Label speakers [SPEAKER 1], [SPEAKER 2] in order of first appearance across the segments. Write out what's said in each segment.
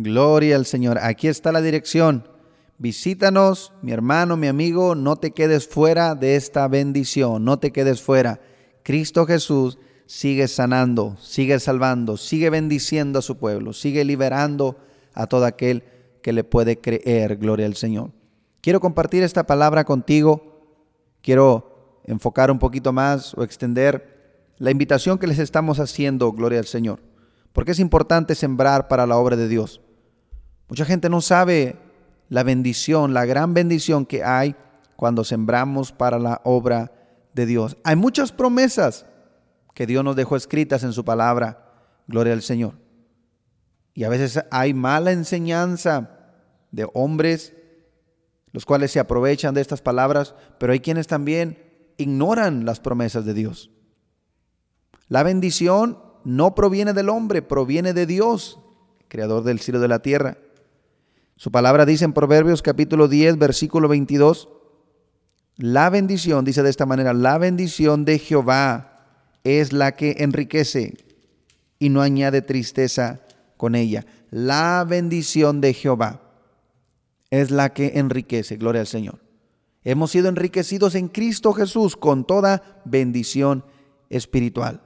[SPEAKER 1] Gloria al Señor. Aquí está la dirección. Visítanos, mi hermano, mi amigo, no te quedes fuera de esta bendición, no te quedes fuera. Cristo Jesús sigue sanando, sigue salvando, sigue bendiciendo a su pueblo, sigue liberando a todo aquel que le puede creer. Gloria al Señor. Quiero compartir esta palabra contigo. Quiero enfocar un poquito más o extender la invitación que les estamos haciendo, gloria al Señor. Porque es importante sembrar para la obra de Dios. Mucha gente no sabe la bendición, la gran bendición que hay cuando sembramos para la obra de Dios. Hay muchas promesas que Dios nos dejó escritas en su palabra. Gloria al Señor. Y a veces hay mala enseñanza de hombres, los cuales se aprovechan de estas palabras, pero hay quienes también ignoran las promesas de Dios. La bendición no proviene del hombre, proviene de Dios, creador del cielo y de la tierra. Su palabra dice en Proverbios capítulo 10, versículo 22, la bendición, dice de esta manera, la bendición de Jehová es la que enriquece y no añade tristeza con ella. La bendición de Jehová es la que enriquece, gloria al Señor. Hemos sido enriquecidos en Cristo Jesús con toda bendición espiritual.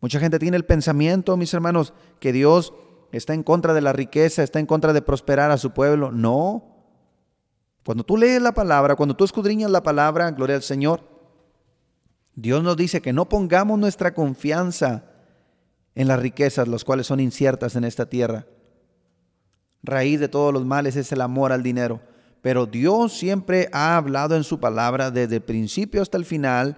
[SPEAKER 1] Mucha gente tiene el pensamiento, mis hermanos, que Dios está en contra de la riqueza, está en contra de prosperar a su pueblo. No. Cuando tú lees la palabra, cuando tú escudriñas la palabra, gloria al Señor, Dios nos dice que no pongamos nuestra confianza en las riquezas, las cuales son inciertas en esta tierra. Raíz de todos los males es el amor al dinero. Pero Dios siempre ha hablado en su palabra desde el principio hasta el final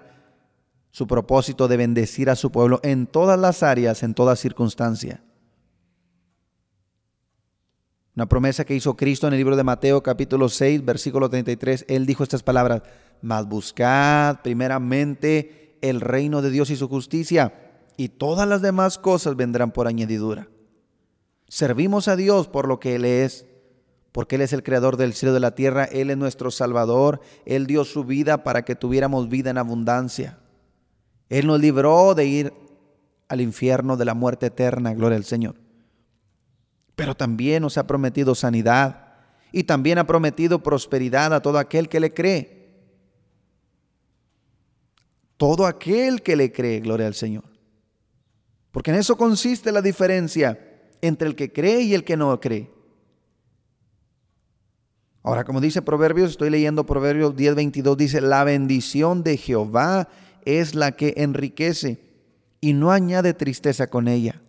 [SPEAKER 1] su propósito de bendecir a su pueblo en todas las áreas, en toda circunstancia. Una promesa que hizo Cristo en el libro de Mateo capítulo 6, versículo 33. Él dijo estas palabras, mas buscad primeramente el reino de Dios y su justicia, y todas las demás cosas vendrán por añadidura. Servimos a Dios por lo que Él es, porque Él es el creador del cielo y de la tierra, Él es nuestro Salvador, Él dio su vida para que tuviéramos vida en abundancia. Él nos libró de ir al infierno de la muerte eterna, gloria al Señor pero también nos ha prometido sanidad y también ha prometido prosperidad a todo aquel que le cree. Todo aquel que le cree, gloria al Señor. Porque en eso consiste la diferencia entre el que cree y el que no cree. Ahora, como dice Proverbios, estoy leyendo Proverbios 10:22, dice, la bendición de Jehová es la que enriquece y no añade tristeza con ella.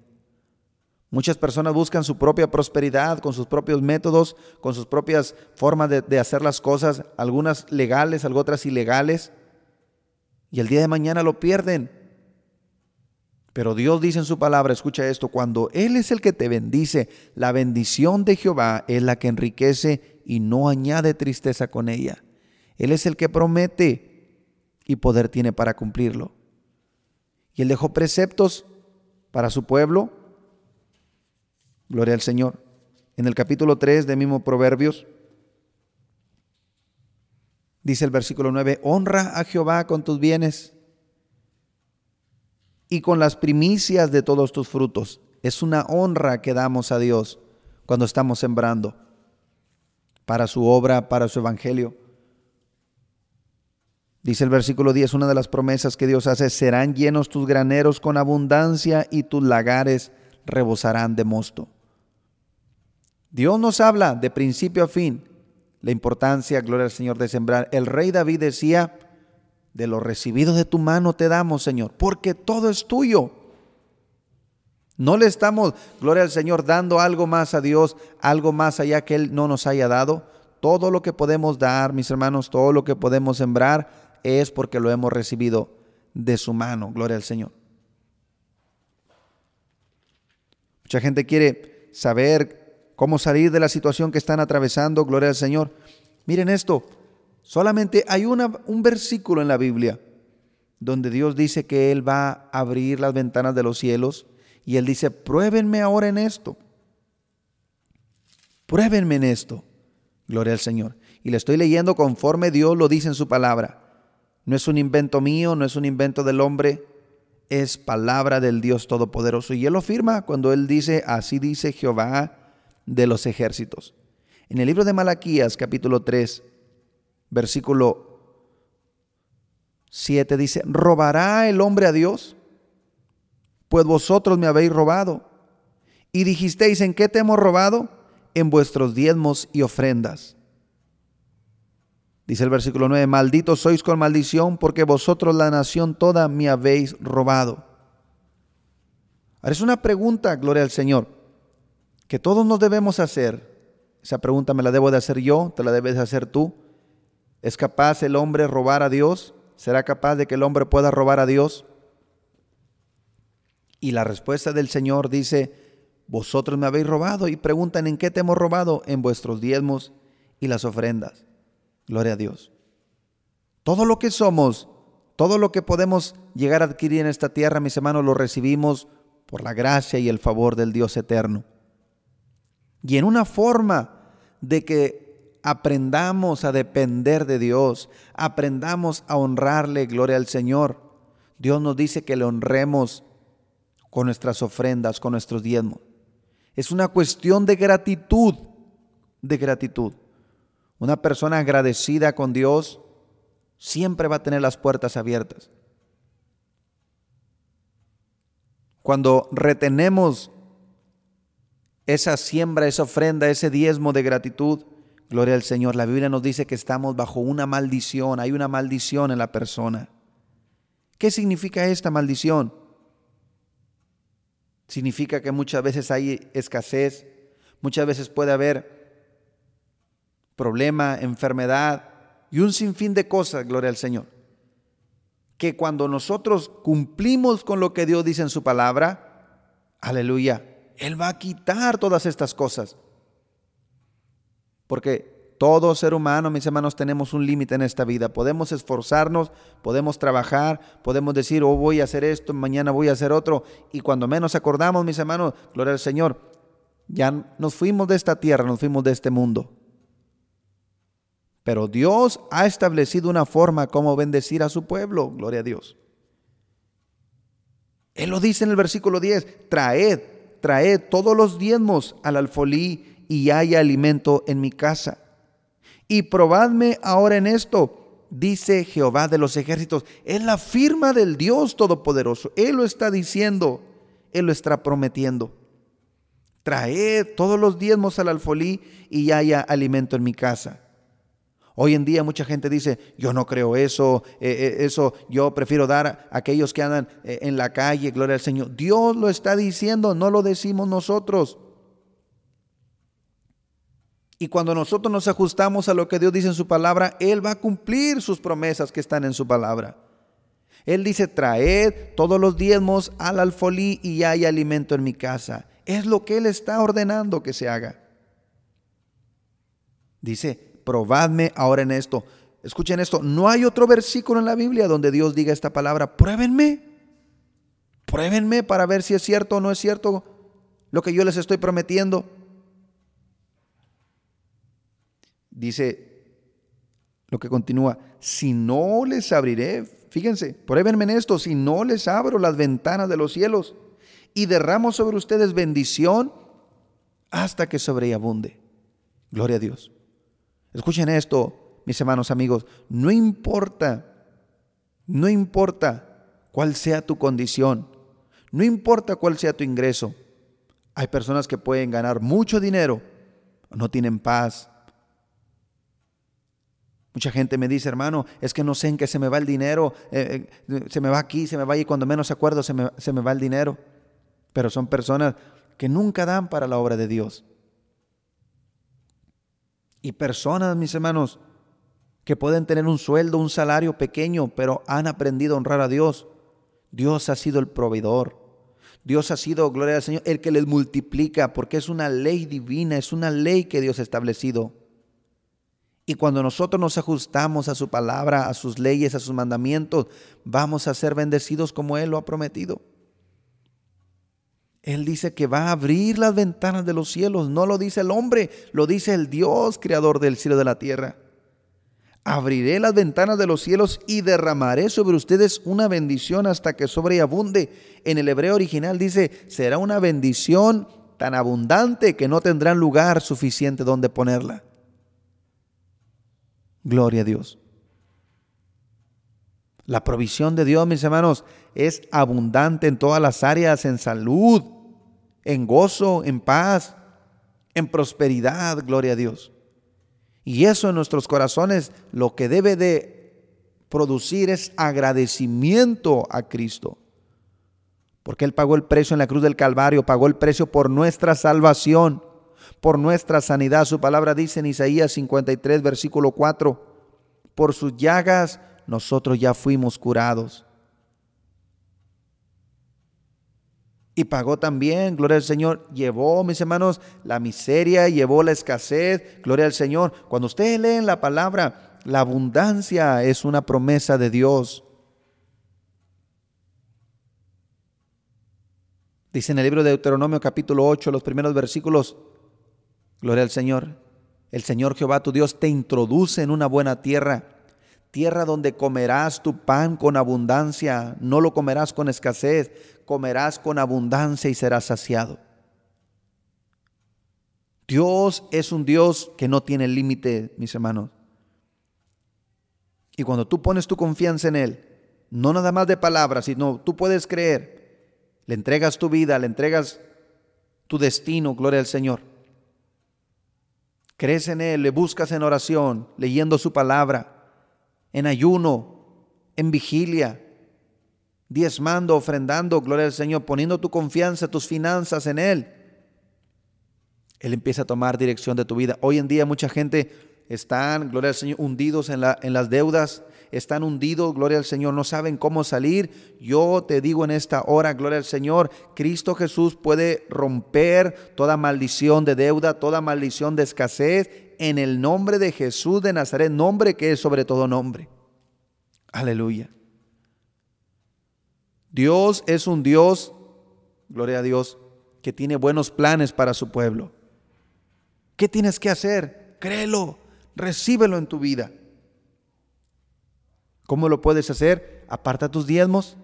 [SPEAKER 1] Muchas personas buscan su propia prosperidad con sus propios métodos, con sus propias formas de, hacer las cosas, algunas legales, otras ilegales, y el día de mañana lo pierden. Pero Dios dice en su palabra, escucha esto, cuando Él es el que te bendice, la bendición de Jehová es la que enriquece y no añade tristeza con ella. Él es el que promete y poder tiene para cumplirlo. Y Él dejó preceptos para su pueblo, Gloria al Señor. En el capítulo 3 de mismo Proverbios, dice el versículo 9, honra a Jehová con tus bienes y con las primicias de todos tus frutos. Es una honra que damos a Dios cuando estamos sembrando para su obra, para su evangelio. Dice el versículo 10, una de las promesas que Dios hace, serán llenos tus graneros con abundancia y tus lagares rebosarán de mosto. Dios nos habla de principio a fin la importancia, gloria al Señor, de sembrar. El rey David decía, de lo recibido de tu mano te damos, Señor, porque todo es tuyo. No le estamos, gloria al Señor, dando algo más a Dios, algo más allá que Él no nos haya dado. Todo lo que podemos dar, mis hermanos, todo lo que podemos sembrar es porque lo hemos recibido de su mano, gloria al Señor. Mucha gente quiere saber cómo salir de la situación que están atravesando, gloria al Señor. Miren esto, solamente hay una, un versículo en la Biblia donde Dios dice que Él va a abrir las ventanas de los cielos y Él dice, pruébenme ahora en esto. Pruébenme en esto. Gloria al Señor. Y le estoy leyendo conforme Dios lo dice en su palabra. No es un invento mío, no es un invento del hombre, es palabra del Dios Todopoderoso. Y él lo firma cuando él dice, así dice Jehová de los ejércitos. En el libro de Malaquías capítulo 3, versículo 7 dice, ¿robará el hombre a Dios? Pues vosotros me habéis robado. Y dijisteis, ¿en qué te hemos robado? En vuestros diezmos y ofrendas. Dice el versículo 9, malditos sois con maldición porque vosotros la nación toda me habéis robado. Ahora es una pregunta, gloria al Señor, que todos nos debemos hacer. Esa pregunta me la debo de hacer yo, te la debes de hacer tú. ¿Es capaz el hombre robar a Dios? ¿Será capaz de que el hombre pueda robar a Dios? Y la respuesta del Señor dice, vosotros me habéis robado y preguntan en qué te hemos robado, en vuestros diezmos y las ofrendas. Gloria a Dios. Todo lo que somos, todo lo que podemos llegar a adquirir en esta tierra, mis hermanos, lo recibimos por la gracia y el favor del Dios eterno. Y en una forma de que aprendamos a depender de Dios, aprendamos a honrarle, gloria al Señor. Dios nos dice que le honremos con nuestras ofrendas, con nuestros diezmos. Es una cuestión de gratitud, de gratitud. Una persona agradecida con Dios siempre va a tener las puertas abiertas. Cuando retenemos esa siembra, esa ofrenda, ese diezmo de gratitud, gloria al Señor, la Biblia nos dice que estamos bajo una maldición, hay una maldición en la persona. ¿Qué significa esta maldición? Significa que muchas veces hay escasez, muchas veces puede haber problema, enfermedad y un sinfín de cosas, gloria al Señor. Que cuando nosotros cumplimos con lo que Dios dice en su palabra, aleluya, Él va a quitar todas estas cosas. Porque todo ser humano, mis hermanos, tenemos un límite en esta vida. Podemos esforzarnos, podemos trabajar, podemos decir, oh, voy a hacer esto, mañana voy a hacer otro. Y cuando menos acordamos, mis hermanos, gloria al Señor, ya nos fuimos de esta tierra, nos fuimos de este mundo. Pero Dios ha establecido una forma como bendecir a su pueblo. Gloria a Dios. Él lo dice en el versículo 10, traed, traed todos los diezmos al alfolí y haya alimento en mi casa. Y probadme ahora en esto, dice Jehová de los ejércitos. Es la firma del Dios Todopoderoso. Él lo está diciendo, Él lo está prometiendo. Traed todos los diezmos al alfolí y haya alimento en mi casa. Hoy en día mucha gente dice, yo no creo eso, eh, eh, eso yo prefiero dar a aquellos que andan eh, en la calle, gloria al Señor. Dios lo está diciendo, no lo decimos nosotros. Y cuando nosotros nos ajustamos a lo que Dios dice en su palabra, Él va a cumplir sus promesas que están en su palabra. Él dice, traed todos los diezmos al alfolí y hay alimento en mi casa. Es lo que Él está ordenando que se haga. Dice, probadme ahora en esto. Escuchen esto, no hay otro versículo en la Biblia donde Dios diga esta palabra, pruébenme, pruébenme para ver si es cierto o no es cierto lo que yo les estoy prometiendo. Dice lo que continúa, si no les abriré, fíjense, pruébenme en esto, si no les abro las ventanas de los cielos y derramo sobre ustedes bendición hasta que sobreabunde. Gloria a Dios. Escuchen esto, mis hermanos amigos, no importa, no importa cuál sea tu condición, no importa cuál sea tu ingreso. Hay personas que pueden ganar mucho dinero, no tienen paz. Mucha gente me dice, hermano, es que no sé en qué se me va el dinero, eh, eh, se me va aquí, se me va y cuando menos acuerdo se me, se me va el dinero. Pero son personas que nunca dan para la obra de Dios. Y personas, mis hermanos, que pueden tener un sueldo, un salario pequeño, pero han aprendido a honrar a Dios. Dios ha sido el proveedor. Dios ha sido, gloria al Señor, el que les multiplica, porque es una ley divina, es una ley que Dios ha establecido. Y cuando nosotros nos ajustamos a su palabra, a sus leyes, a sus mandamientos, vamos a ser bendecidos como Él lo ha prometido. Él dice que va a abrir las ventanas de los cielos. No lo dice el hombre, lo dice el Dios, creador del cielo y de la tierra. abriré las ventanas de los cielos y derramaré sobre ustedes una bendición hasta que sobreabunde. En el hebreo original dice, será una bendición tan abundante que no tendrán lugar suficiente donde ponerla. Gloria a Dios. La provisión de Dios, mis hermanos, es abundante en todas las áreas, en salud, en gozo, en paz, en prosperidad, gloria a Dios. Y eso en nuestros corazones lo que debe de producir es agradecimiento a Cristo. Porque Él pagó el precio en la cruz del Calvario, pagó el precio por nuestra salvación, por nuestra sanidad. Su palabra dice en Isaías 53, versículo 4, por sus llagas nosotros ya fuimos curados. Y pagó también, gloria al Señor, llevó, mis hermanos, la miseria, llevó la escasez, gloria al Señor. Cuando ustedes leen la palabra, la abundancia es una promesa de Dios. Dice en el libro de Deuteronomio capítulo 8, los primeros versículos, gloria al Señor, el Señor Jehová tu Dios te introduce en una buena tierra tierra donde comerás tu pan con abundancia, no lo comerás con escasez, comerás con abundancia y serás saciado. Dios es un Dios que no tiene límite, mis hermanos. Y cuando tú pones tu confianza en Él, no nada más de palabras, sino tú puedes creer, le entregas tu vida, le entregas tu destino, gloria al Señor. Crees en Él, le buscas en oración, leyendo su palabra en ayuno, en vigilia, diezmando, ofrendando, gloria al Señor, poniendo tu confianza, tus finanzas en Él. Él empieza a tomar dirección de tu vida. Hoy en día mucha gente están, gloria al Señor, hundidos en, la, en las deudas, están hundidos, gloria al Señor, no saben cómo salir. Yo te digo en esta hora, gloria al Señor, Cristo Jesús puede romper toda maldición de deuda, toda maldición de escasez en el nombre de Jesús de Nazaret, nombre que es sobre todo nombre. Aleluya. Dios es un Dios, gloria a Dios, que tiene buenos planes para su pueblo. ¿Qué tienes que hacer? Créelo, recíbelo en tu vida. ¿Cómo lo puedes hacer? Aparta tus diezmos.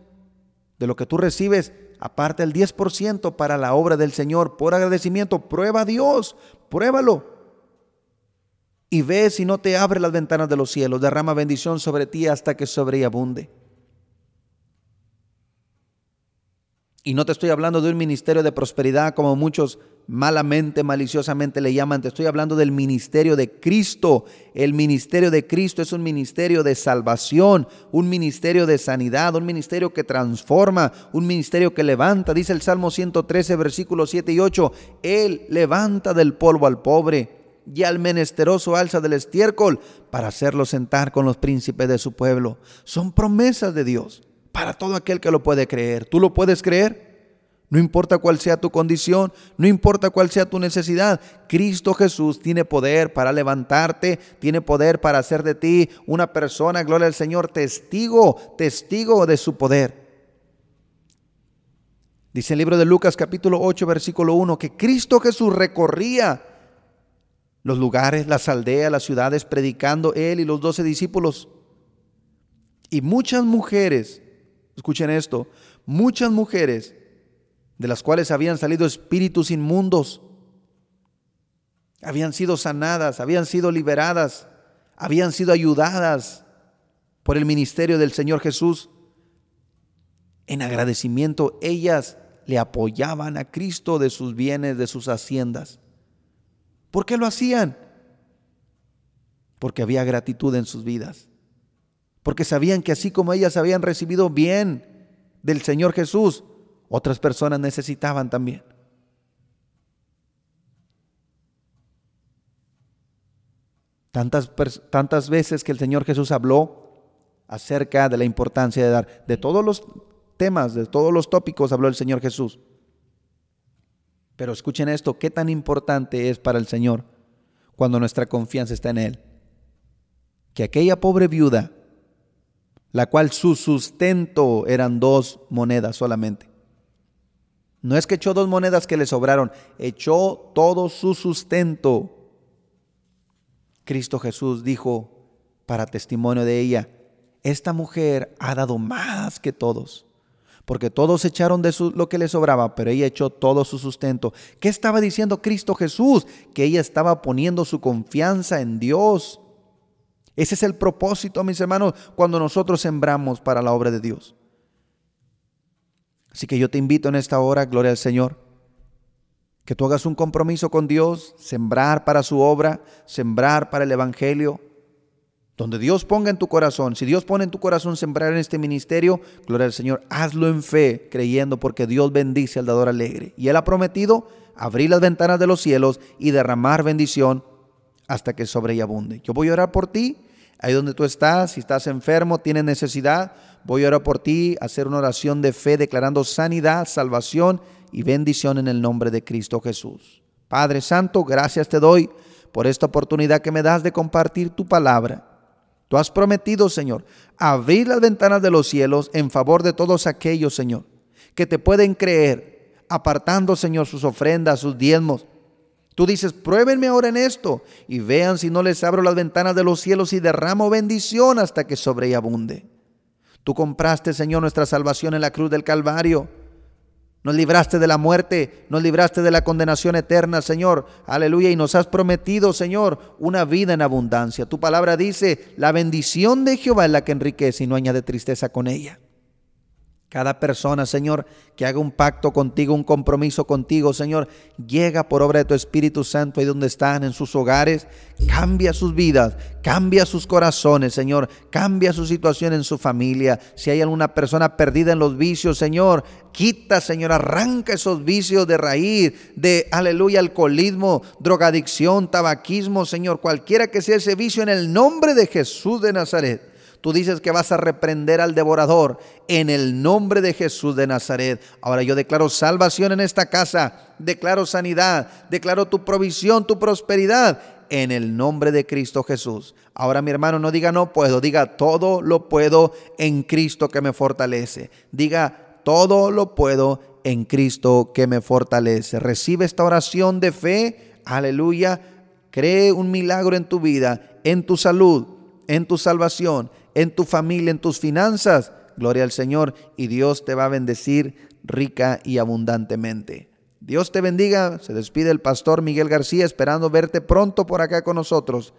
[SPEAKER 1] De lo que tú recibes, aparta el 10% para la obra del Señor por agradecimiento. Prueba a Dios, pruébalo y ve si no te abre las ventanas de los cielos, derrama bendición sobre ti hasta que sobreabunde. Y no te estoy hablando de un ministerio de prosperidad como muchos malamente, maliciosamente le llaman. Te estoy hablando del ministerio de Cristo. El ministerio de Cristo es un ministerio de salvación, un ministerio de sanidad, un ministerio que transforma, un ministerio que levanta. Dice el Salmo 113, versículos 7 y 8. Él levanta del polvo al pobre y al menesteroso alza del estiércol para hacerlo sentar con los príncipes de su pueblo. Son promesas de Dios para todo aquel que lo puede creer. ¿Tú lo puedes creer? No importa cuál sea tu condición, no importa cuál sea tu necesidad, Cristo Jesús tiene poder para levantarte, tiene poder para hacer de ti una persona, gloria al Señor, testigo, testigo de su poder. Dice el libro de Lucas capítulo 8 versículo 1 que Cristo Jesús recorría los lugares, las aldeas, las ciudades, predicando él y los doce discípulos. Y muchas mujeres, escuchen esto, muchas mujeres de las cuales habían salido espíritus inmundos, habían sido sanadas, habían sido liberadas, habían sido ayudadas por el ministerio del Señor Jesús. En agradecimiento, ellas le apoyaban a Cristo de sus bienes, de sus haciendas. ¿Por qué lo hacían? Porque había gratitud en sus vidas. Porque sabían que así como ellas habían recibido bien del Señor Jesús, otras personas necesitaban también. Tantas, tantas veces que el Señor Jesús habló acerca de la importancia de dar, de todos los temas, de todos los tópicos habló el Señor Jesús. Pero escuchen esto, qué tan importante es para el Señor cuando nuestra confianza está en Él. Que aquella pobre viuda, la cual su sustento eran dos monedas solamente. No es que echó dos monedas que le sobraron, echó todo su sustento. Cristo Jesús dijo, para testimonio de ella. Esta mujer ha dado más que todos, porque todos echaron de su, lo que le sobraba, pero ella echó todo su sustento. ¿Qué estaba diciendo Cristo Jesús? Que ella estaba poniendo su confianza en Dios. Ese es el propósito, mis hermanos, cuando nosotros sembramos para la obra de Dios. Así que yo te invito en esta hora, gloria al Señor, que tú hagas un compromiso con Dios, sembrar para su obra, sembrar para el Evangelio, donde Dios ponga en tu corazón, si Dios pone en tu corazón sembrar en este ministerio, gloria al Señor, hazlo en fe, creyendo porque Dios bendice al dador alegre. Y Él ha prometido abrir las ventanas de los cielos y derramar bendición hasta que sobre ella abunde. Yo voy a orar por ti, ahí donde tú estás, si estás enfermo, tienes necesidad, voy a orar por ti, hacer una oración de fe declarando sanidad, salvación y bendición en el nombre de Cristo Jesús. Padre Santo, gracias te doy por esta oportunidad que me das de compartir tu palabra. Tú has prometido, Señor, abrir las ventanas de los cielos en favor de todos aquellos, Señor, que te pueden creer, apartando, Señor, sus ofrendas, sus diezmos. Tú dices, pruébenme ahora en esto y vean si no les abro las ventanas de los cielos y derramo bendición hasta que sobre ella abunde. Tú compraste, Señor, nuestra salvación en la cruz del Calvario. Nos libraste de la muerte, nos libraste de la condenación eterna, Señor. Aleluya. Y nos has prometido, Señor, una vida en abundancia. Tu palabra dice, la bendición de Jehová es la que enriquece y no añade tristeza con ella. Cada persona, Señor, que haga un pacto contigo, un compromiso contigo, Señor, llega por obra de tu Espíritu Santo ahí donde están, en sus hogares, cambia sus vidas, cambia sus corazones, Señor, cambia su situación en su familia. Si hay alguna persona perdida en los vicios, Señor, quita, Señor, arranca esos vicios de raíz, de, aleluya, alcoholismo, drogadicción, tabaquismo, Señor, cualquiera que sea ese vicio, en el nombre de Jesús de Nazaret. Tú dices que vas a reprender al devorador en el nombre de Jesús de Nazaret. Ahora yo declaro salvación en esta casa, declaro sanidad, declaro tu provisión, tu prosperidad en el nombre de Cristo Jesús. Ahora mi hermano no diga no puedo, diga todo lo puedo en Cristo que me fortalece. Diga todo lo puedo en Cristo que me fortalece. Recibe esta oración de fe. Aleluya. Cree un milagro en tu vida, en tu salud, en tu salvación en tu familia, en tus finanzas. Gloria al Señor y Dios te va a bendecir rica y abundantemente. Dios te bendiga. Se despide el pastor Miguel García esperando verte pronto por acá con nosotros.